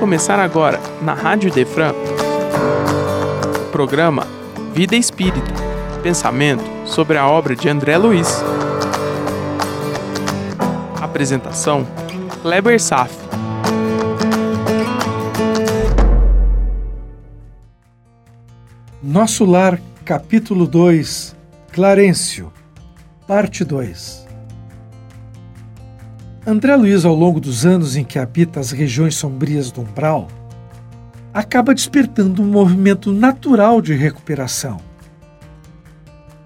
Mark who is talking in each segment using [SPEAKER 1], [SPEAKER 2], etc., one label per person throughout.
[SPEAKER 1] começar agora, na Rádio Defran, o programa Vida Espírita Pensamento sobre a obra de André Luiz. Apresentação: Kleber Saf.
[SPEAKER 2] Nosso Lar, capítulo 2 Clarencio, parte 2 André Luiz, ao longo dos anos em que habita as regiões sombrias do umbral, acaba despertando um movimento natural de recuperação.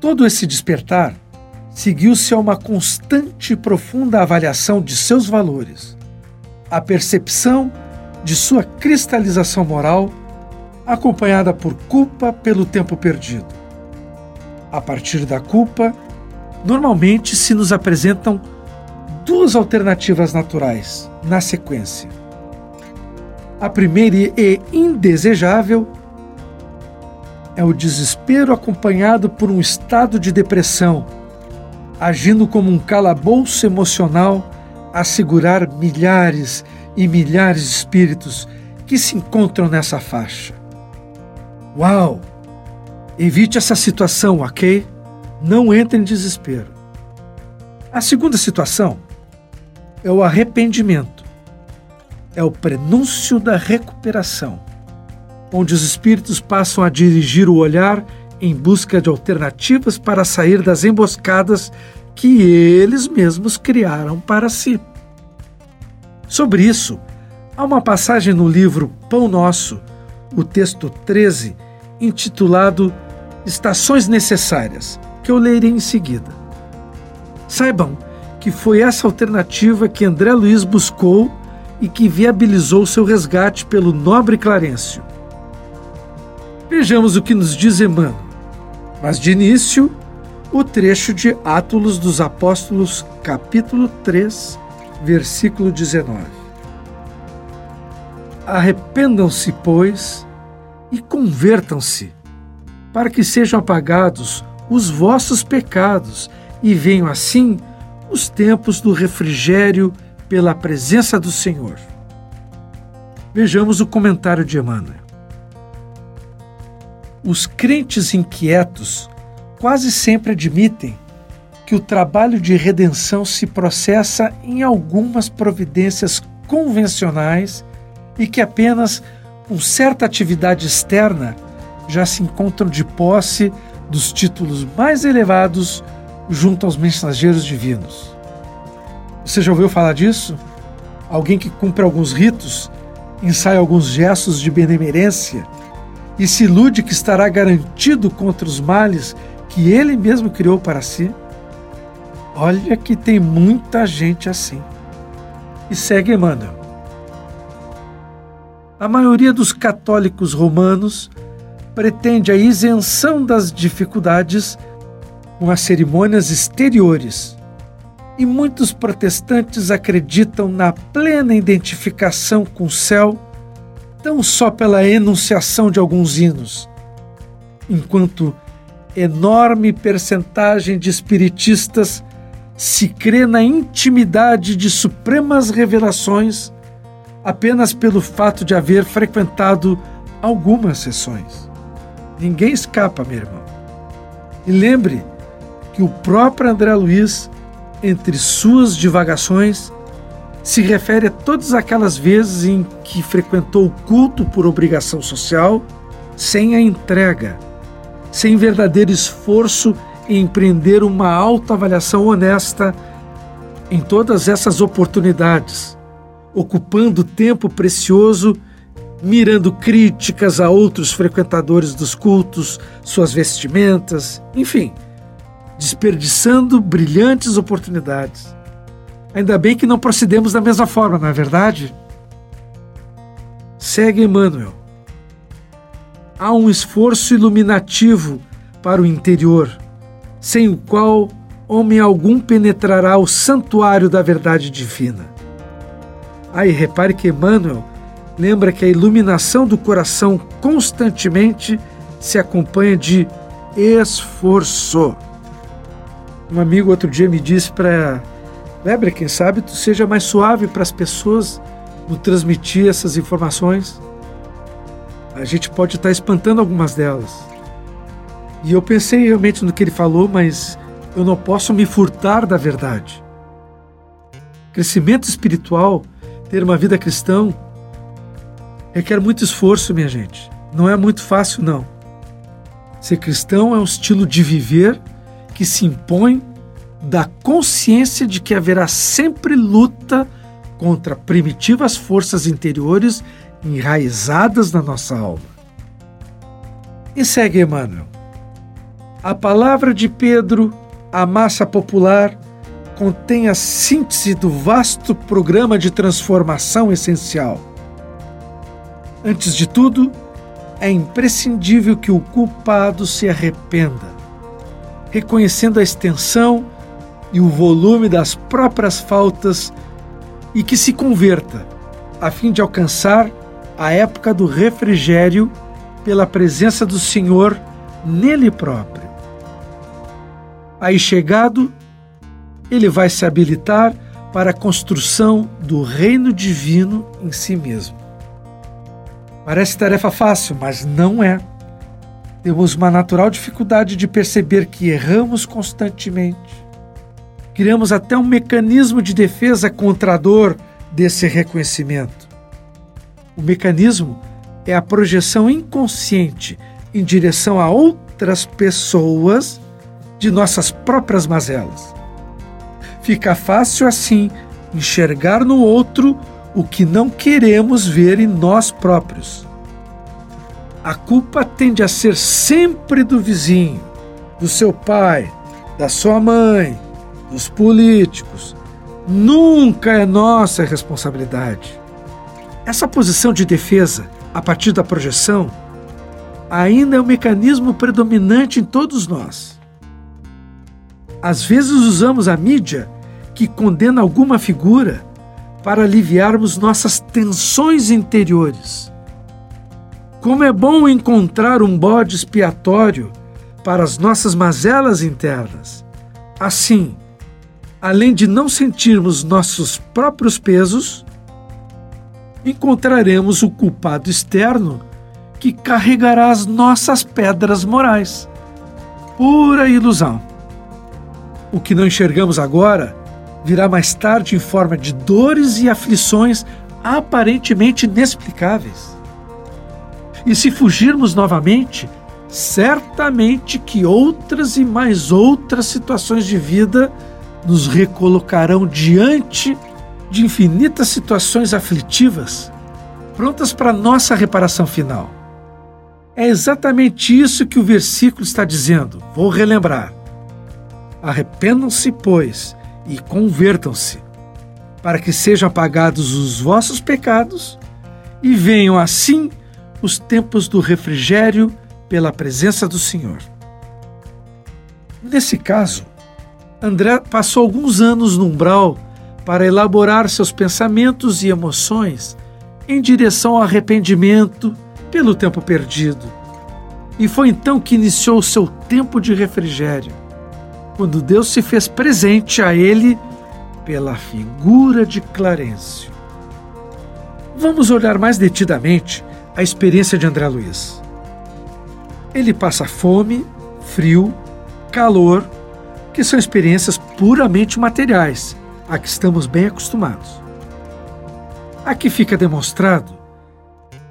[SPEAKER 2] Todo esse despertar seguiu-se a uma constante e profunda avaliação de seus valores, a percepção de sua cristalização moral, acompanhada por culpa pelo tempo perdido. A partir da culpa, normalmente se nos apresentam duas alternativas naturais na sequência. A primeira e indesejável é o desespero acompanhado por um estado de depressão, agindo como um calabouço emocional a segurar milhares e milhares de espíritos que se encontram nessa faixa. Uau! Evite essa situação, ok? Não entre em desespero. A segunda situação é o arrependimento, é o prenúncio da recuperação, onde os espíritos passam a dirigir o olhar em busca de alternativas para sair das emboscadas que eles mesmos criaram para si. Sobre isso, há uma passagem no livro Pão Nosso, o texto 13, intitulado Estações Necessárias, que eu lerei em seguida. Saibam que foi essa alternativa que André Luiz buscou e que viabilizou seu resgate pelo nobre Clarencio. Vejamos o que nos diz Emmanuel. Mas de início, o trecho de Átulos dos Apóstolos, capítulo 3, versículo 19. Arrependam-se, pois, e convertam-se, para que sejam apagados os vossos pecados e venham assim os tempos do refrigério pela presença do Senhor. Vejamos o comentário de Emmanuel. Os crentes inquietos quase sempre admitem que o trabalho de redenção se processa em algumas providências convencionais e que apenas com certa atividade externa já se encontram de posse dos títulos mais elevados junto aos mensageiros divinos. Você já ouviu falar disso? Alguém que cumpre alguns ritos, ensaia alguns gestos de benemerência e se ilude que estará garantido contra os males que ele mesmo criou para si? Olha que tem muita gente assim. E segue Emmanuel. A maioria dos católicos romanos pretende a isenção das dificuldades com as cerimônias exteriores. E muitos protestantes acreditam na plena identificação com o céu, tão só pela enunciação de alguns hinos, enquanto enorme percentagem de espiritistas se crê na intimidade de supremas revelações apenas pelo fato de haver frequentado algumas sessões. Ninguém escapa, meu irmão. E lembre que o próprio André Luiz, entre suas divagações, se refere a todas aquelas vezes em que frequentou o culto por obrigação social, sem a entrega, sem verdadeiro esforço em empreender uma autoavaliação honesta em todas essas oportunidades, ocupando tempo precioso mirando críticas a outros frequentadores dos cultos, suas vestimentas, enfim, desperdiçando brilhantes oportunidades. Ainda bem que não procedemos da mesma forma, não é verdade? Segue Emmanuel. Há um esforço iluminativo para o interior, sem o qual homem algum penetrará o santuário da verdade divina. Aí repare que Emmanuel lembra que a iluminação do coração constantemente se acompanha de esforço. Um amigo outro dia me disse para Weber, quem sabe tu seja mais suave para as pessoas no transmitir essas informações, a gente pode estar espantando algumas delas. E eu pensei realmente no que ele falou, mas eu não posso me furtar da verdade. Crescimento espiritual, ter uma vida cristã, requer muito esforço, minha gente. Não é muito fácil, não. Ser cristão é um estilo de viver que se impõe da consciência de que haverá sempre luta contra primitivas forças interiores enraizadas na nossa alma. E segue Emmanuel. A palavra de Pedro, a massa popular, contém a síntese do vasto programa de transformação essencial. Antes de tudo, é imprescindível que o culpado se arrependa, reconhecendo a extensão e o volume das próprias faltas e que se converta, a fim de alcançar a época do refrigério pela presença do Senhor nele próprio. Aí chegado, ele vai se habilitar para a construção do reino divino em si mesmo. Parece tarefa fácil, mas não é. Temos uma natural dificuldade de perceber que erramos constantemente criamos até um mecanismo de defesa contra a dor desse reconhecimento. O mecanismo é a projeção inconsciente em direção a outras pessoas de nossas próprias mazelas. Fica fácil assim enxergar no outro o que não queremos ver em nós próprios. A culpa tende a ser sempre do vizinho, do seu pai, da sua mãe, dos políticos. Nunca é nossa responsabilidade. Essa posição de defesa, a partir da projeção, ainda é um mecanismo predominante em todos nós. Às vezes usamos a mídia que condena alguma figura para aliviarmos nossas tensões interiores. Como é bom encontrar um bode expiatório para as nossas mazelas internas. Assim, além de não sentirmos nossos próprios pesos, encontraremos o culpado externo que carregará as nossas pedras morais. Pura ilusão. O que não enxergamos agora virá mais tarde em forma de dores e aflições aparentemente inexplicáveis. E se fugirmos novamente, certamente que outras e mais outras situações de vida nos recolocarão diante de infinitas situações aflitivas, prontas para nossa reparação final. É exatamente isso que o versículo está dizendo. Vou relembrar. Arrependam-se, pois, e convertam-se, para que sejam apagados os vossos pecados e venham assim os tempos do refrigério pela presença do Senhor. Nesse caso, André passou alguns anos no umbral para elaborar seus pensamentos e emoções em direção ao arrependimento pelo tempo perdido. E foi então que iniciou seu tempo de refrigério, quando Deus se fez presente a ele pela figura de Clarencio. Vamos olhar mais detidamente a experiência de André Luiz. Ele passa fome, frio, calor que são experiências puramente materiais, a que estamos bem acostumados. Aqui fica demonstrado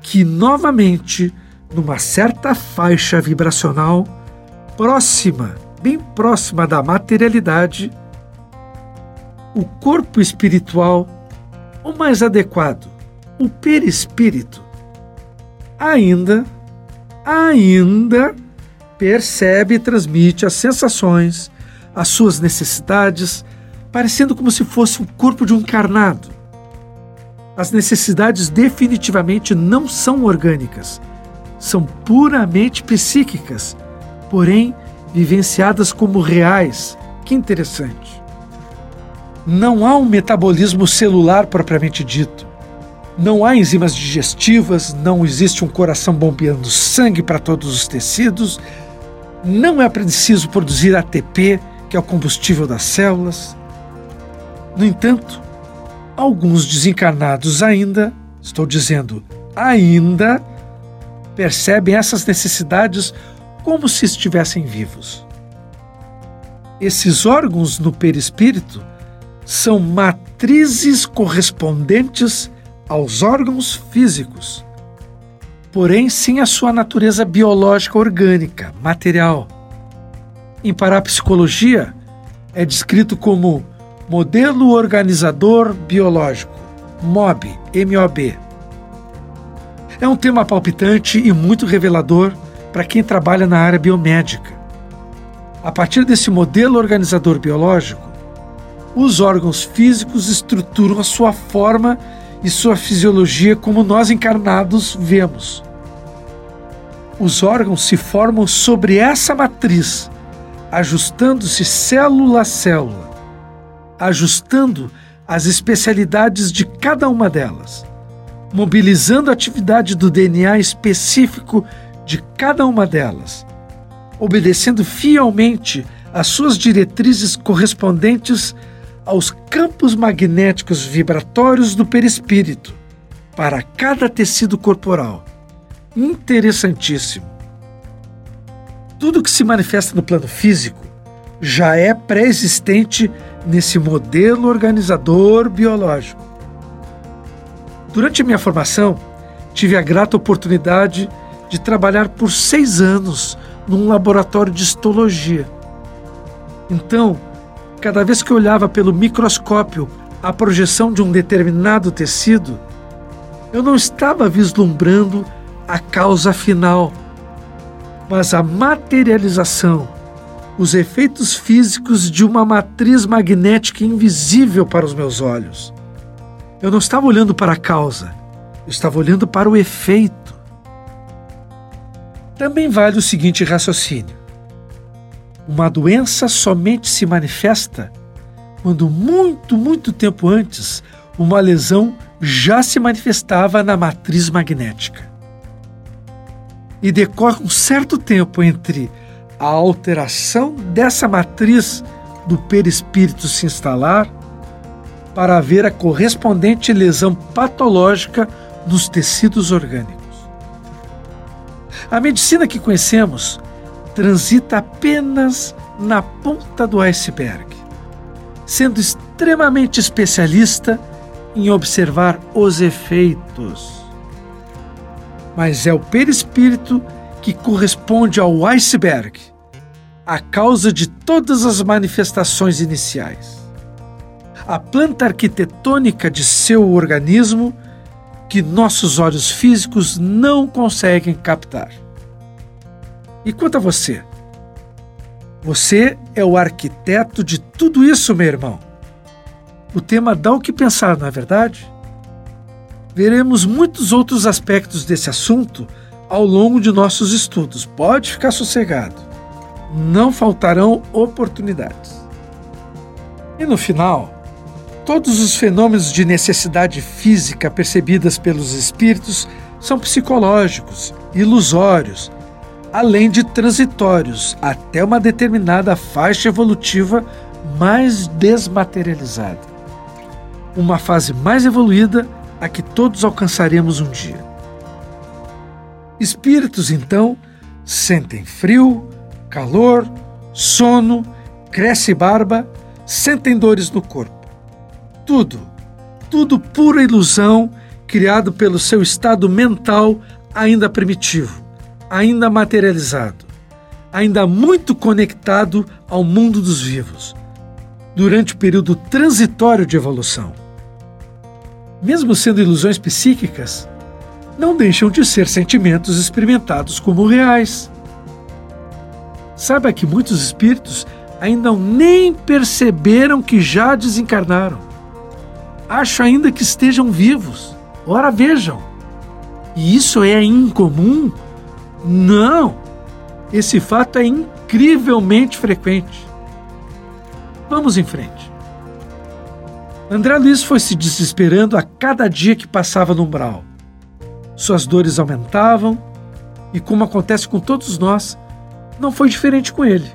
[SPEAKER 2] que, novamente, numa certa faixa vibracional próxima, bem próxima da materialidade, o corpo espiritual, ou mais adequado, o perispírito, ainda, ainda percebe e transmite as sensações, as suas necessidades, parecendo como se fosse o corpo de um encarnado. As necessidades definitivamente não são orgânicas, são puramente psíquicas, porém vivenciadas como reais. Que interessante. Não há um metabolismo celular propriamente dito. Não há enzimas digestivas, não existe um coração bombeando sangue para todos os tecidos, não é preciso produzir ATP que é o combustível das células. No entanto, Alguns desencarnados ainda, estou dizendo ainda, percebem essas necessidades como se estivessem vivos. Esses órgãos no perispírito são matrizes correspondentes aos órgãos físicos, porém sem a sua natureza biológica orgânica, material. Em parapsicologia, é descrito como modelo organizador biológico, MOB, MOB. É um tema palpitante e muito revelador para quem trabalha na área biomédica. A partir desse modelo organizador biológico, os órgãos físicos estruturam a sua forma e sua fisiologia como nós encarnados vemos. Os órgãos se formam sobre essa matriz, ajustando-se célula a célula, ajustando as especialidades de cada uma delas, mobilizando a atividade do DNA específico de cada uma delas, obedecendo fielmente às suas diretrizes correspondentes aos campos magnéticos vibratórios do perispírito para cada tecido corporal. Interessantíssimo. Tudo que se manifesta no plano físico já é pré-existente nesse modelo organizador biológico. Durante minha formação, tive a grata oportunidade de trabalhar por seis anos num laboratório de histologia. Então, cada vez que eu olhava pelo microscópio a projeção de um determinado tecido, eu não estava vislumbrando a causa final, mas a materialização, os efeitos físicos de uma matriz magnética invisível para os meus olhos. Eu não estava olhando para a causa, eu estava olhando para o efeito. Também vale o seguinte raciocínio: uma doença somente se manifesta quando, muito, muito tempo antes, uma lesão já se manifestava na matriz magnética. E decorre um certo tempo entre a alteração dessa matriz do perispírito se instalar para haver a correspondente lesão patológica nos tecidos orgânicos. A medicina que conhecemos transita apenas na ponta do iceberg, sendo extremamente especialista em observar os efeitos. Mas é o perispírito que corresponde ao iceberg, a causa de todas as manifestações iniciais. A planta arquitetônica de seu organismo que nossos olhos físicos não conseguem captar. E quanto a você? Você é o arquiteto de tudo isso, meu irmão. O tema dá o que pensar, não é verdade? Veremos muitos outros aspectos desse assunto ao longo de nossos estudos. Pode ficar sossegado. Não faltarão oportunidades. E no final, Todos os fenômenos de necessidade física percebidas pelos espíritos são psicológicos, ilusórios, além de transitórios até uma determinada faixa evolutiva mais desmaterializada. Uma fase mais evoluída a que todos alcançaremos um dia. Espíritos, então, sentem frio, calor, sono, cresce barba, sentem dores no corpo tudo, tudo pura ilusão criado pelo seu estado mental ainda primitivo, ainda materializado, ainda muito conectado ao mundo dos vivos, durante o período transitório de evolução. Mesmo sendo ilusões psíquicas, não deixam de ser sentimentos experimentados como reais. Saiba que muitos espíritos ainda nem perceberam que já desencarnaram acho ainda que estejam vivos. Ora vejam. E isso é incomum? Não! Esse fato é incrivelmente frequente. Vamos em frente. André Luiz foi se desesperando a cada dia que passava no umbral. Suas dores aumentavam e, como acontece com todos nós, não foi diferente com ele.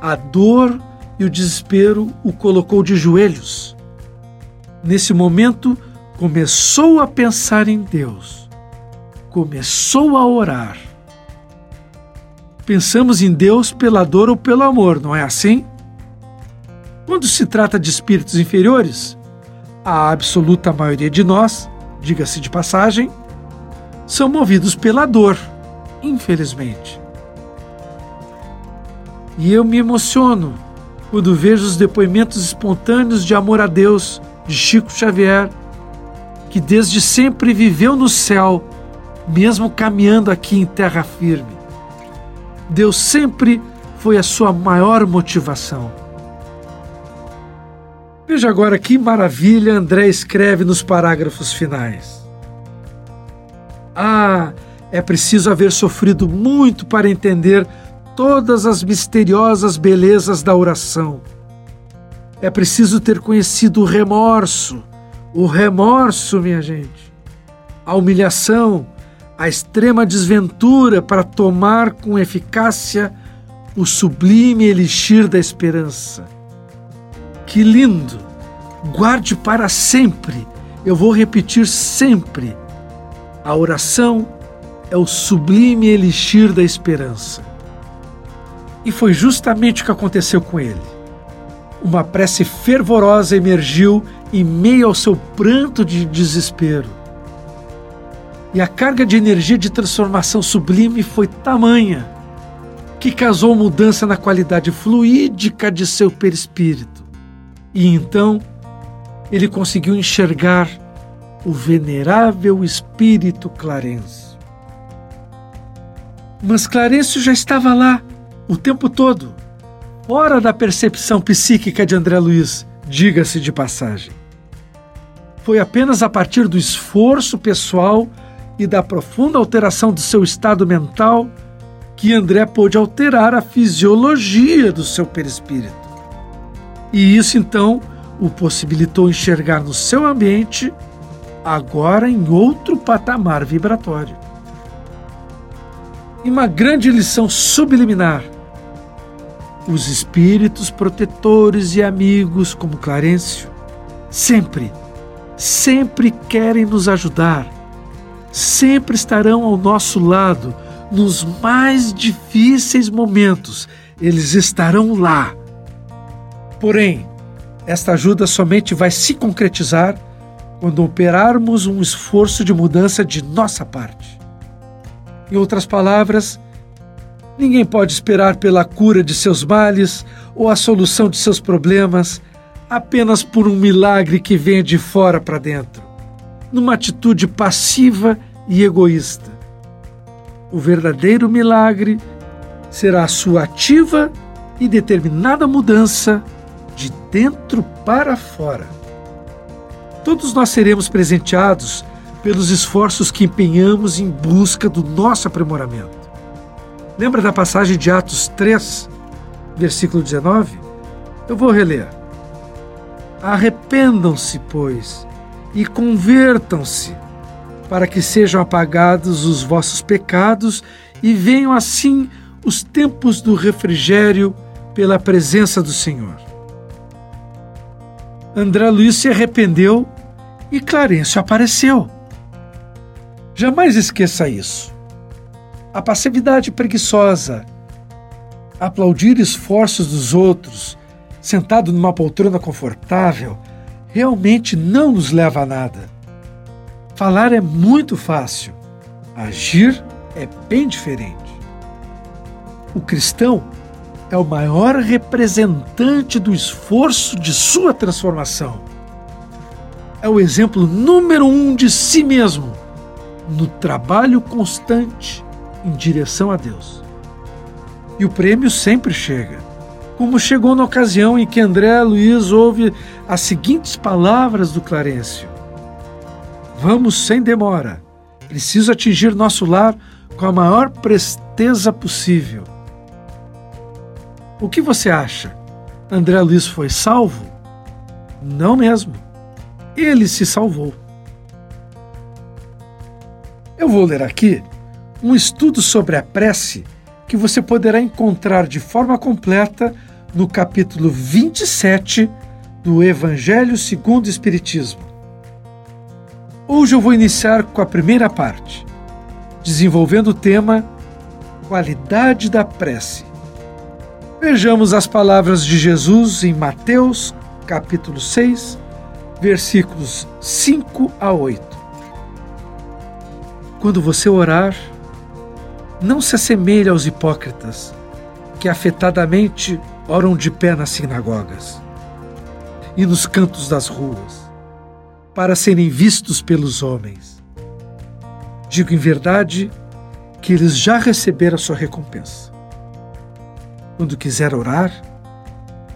[SPEAKER 2] A dor e o desespero o colocou de joelhos nesse momento, começou a pensar em Deus, começou a orar. Pensamos em Deus pela dor ou pelo amor, não é assim? Quando se trata de espíritos inferiores, a absoluta maioria de nós, diga-se de passagem, são movidos pela dor, infelizmente. E eu me emociono quando vejo os depoimentos espontâneos de amor a Deus de Chico Xavier, que desde sempre viveu no céu, mesmo caminhando aqui em terra firme. Deus sempre foi a sua maior motivação. Veja agora que maravilha André escreve nos parágrafos finais. Ah, é preciso haver sofrido muito para entender todas as misteriosas belezas da oração. É preciso ter conhecido o remorso, o remorso, minha gente, a humilhação, a extrema desventura para tomar com eficácia o sublime elixir da esperança. Que lindo! Guarde para sempre, eu vou repetir sempre. A oração é o sublime elixir da esperança. E foi justamente o que aconteceu com ele. Uma prece fervorosa emergiu em meio ao seu pranto de desespero. E a carga de energia de transformação sublime foi tamanha que causou mudança na qualidade fluídica de seu perispírito. E então ele conseguiu enxergar o venerável espírito Clarencio. Mas Clarencio já estava lá, o tempo todo, fora da percepção psíquica de André Luiz, diga-se de passagem. Foi apenas a partir do esforço pessoal e da profunda alteração do seu estado mental que André pôde alterar a fisiologia do seu perispírito. E isso então o possibilitou enxergar no seu ambiente, agora em outro patamar vibratório. E uma grande lição subliminar os espíritos protetores e amigos, como Clarencio, sempre, sempre querem nos ajudar, sempre estarão ao nosso lado nos mais difíceis momentos. Eles estarão lá. Porém, esta ajuda somente vai se concretizar quando operarmos um esforço de mudança de nossa parte. Em outras palavras, Ninguém pode esperar pela cura de seus males ou a solução de seus problemas apenas por um milagre que venha de fora para dentro, numa atitude passiva e egoísta. O verdadeiro milagre será a sua ativa e determinada mudança de dentro para fora. Todos nós seremos presenteados pelos esforços que empenhamos em busca do nosso aprimoramento. Lembra da passagem de Atos 3, versículo 19? Eu vou reler. Arrependam-se, pois, e convertam-se, para que sejam apagados os vossos pecados e venham assim os tempos do refrigério pela presença do Senhor. André Luiz se arrependeu e Clarencio apareceu. Jamais esqueça isso a passividade preguiçosa, aplaudir esforços dos outros, sentado numa poltrona confortável, realmente não nos leva a nada. Falar é muito fácil, agir é bem diferente. O cristão é o maior representante do esforço de sua transformação. É o exemplo número um de si mesmo no trabalho constante em direção a Deus. E o prêmio sempre chega, como chegou na ocasião em que André Luiz ouve as seguintes palavras do Clarencio: Vamos sem demora, preciso atingir nosso lar com a maior presteza possível. O que você acha? André Luiz foi salvo? Não mesmo. Ele se salvou. Eu vou ler aqui um estudo sobre a prece que você poderá encontrar de forma completa no capítulo 27 do Evangelho segundo o Espiritismo. Hoje eu vou iniciar com a primeira parte, desenvolvendo o tema Qualidade da Prece. Vejamos as palavras de Jesus em Mateus, capítulo 6, versículos 5 a 8. Quando você orar, não se assemelhe aos hipócritas, que afetadamente oram de pé nas sinagogas e nos cantos das ruas, para serem vistos pelos homens. Digo em verdade que eles já receberam a sua recompensa. Quando quiser orar,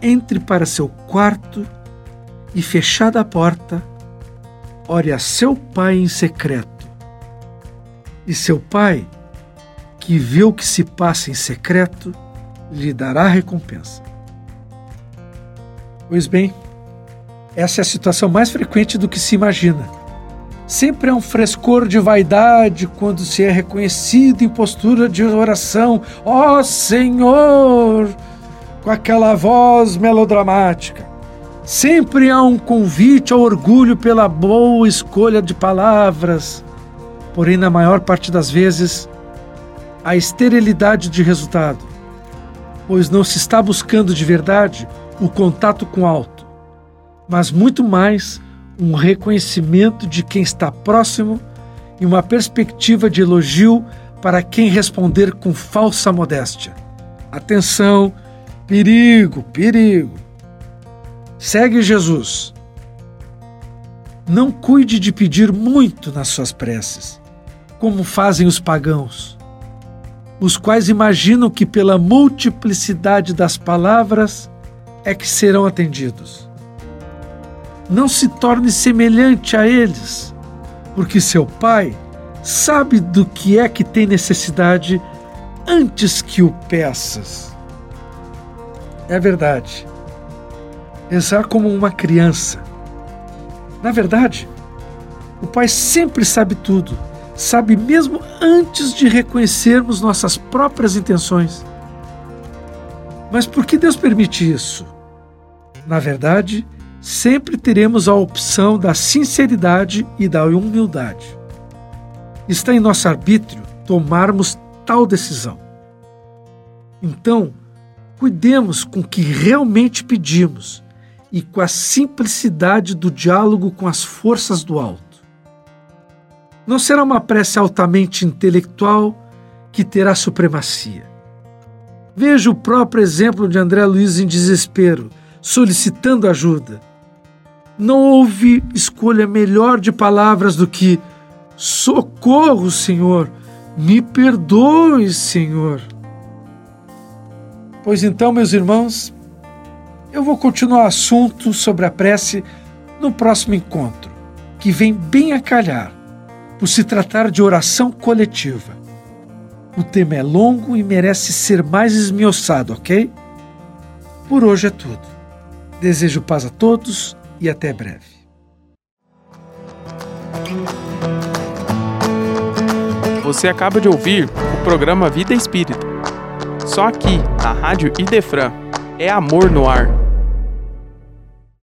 [SPEAKER 2] entre para seu quarto e, fechada a porta, ore a seu pai em secreto. E seu pai, que vê o que se passa em secreto, lhe dará recompensa. Pois bem, essa é a situação mais frequente do que se imagina. Sempre há um frescor de vaidade quando se é reconhecido em postura de oração, ó oh, Senhor, com aquela voz melodramática. Sempre há um convite ao orgulho pela boa escolha de palavras, porém, na maior parte das vezes, a esterilidade de resultado, pois não se está buscando de verdade o contato com o alto mas muito mais um reconhecimento de quem está próximo e uma perspectiva de elogio para quem responder com falsa modéstia. Atenção, perigo, perigo. Segue Jesus. Não cuide de pedir muito nas suas preces, como fazem os pagãos, os quais imaginam que pela multiplicidade das palavras é que serão atendidos não se torne semelhante a eles, porque seu pai sabe do que é que tem necessidade antes que o peças. É verdade. Rezar como uma criança. Na verdade, o Pai sempre sabe tudo, sabe mesmo antes de reconhecermos nossas próprias intenções. Mas por que Deus permite isso? Na verdade, sempre teremos a opção da sinceridade e da humildade. Está em nosso arbítrio tomarmos tal decisão. Então, cuidemos com o que realmente pedimos e com a simplicidade do diálogo com as forças do alto. Não será uma prece altamente intelectual que terá supremacia. Veja o próprio exemplo de André Luiz em desespero, solicitando ajuda não houve escolha melhor de palavras do que socorro, Senhor, me perdoe, Senhor. Pois então, meus irmãos, eu vou continuar o assunto sobre a prece no próximo encontro, que vem bem a calhar, por se tratar de oração coletiva. O tema é longo e merece ser mais esmiuçado, ok? Por hoje é tudo. Desejo paz a todos e até breve.
[SPEAKER 1] Você acaba de ouvir o programa Vida Espírita. Só aqui, na Rádio Idefran, é amor no ar.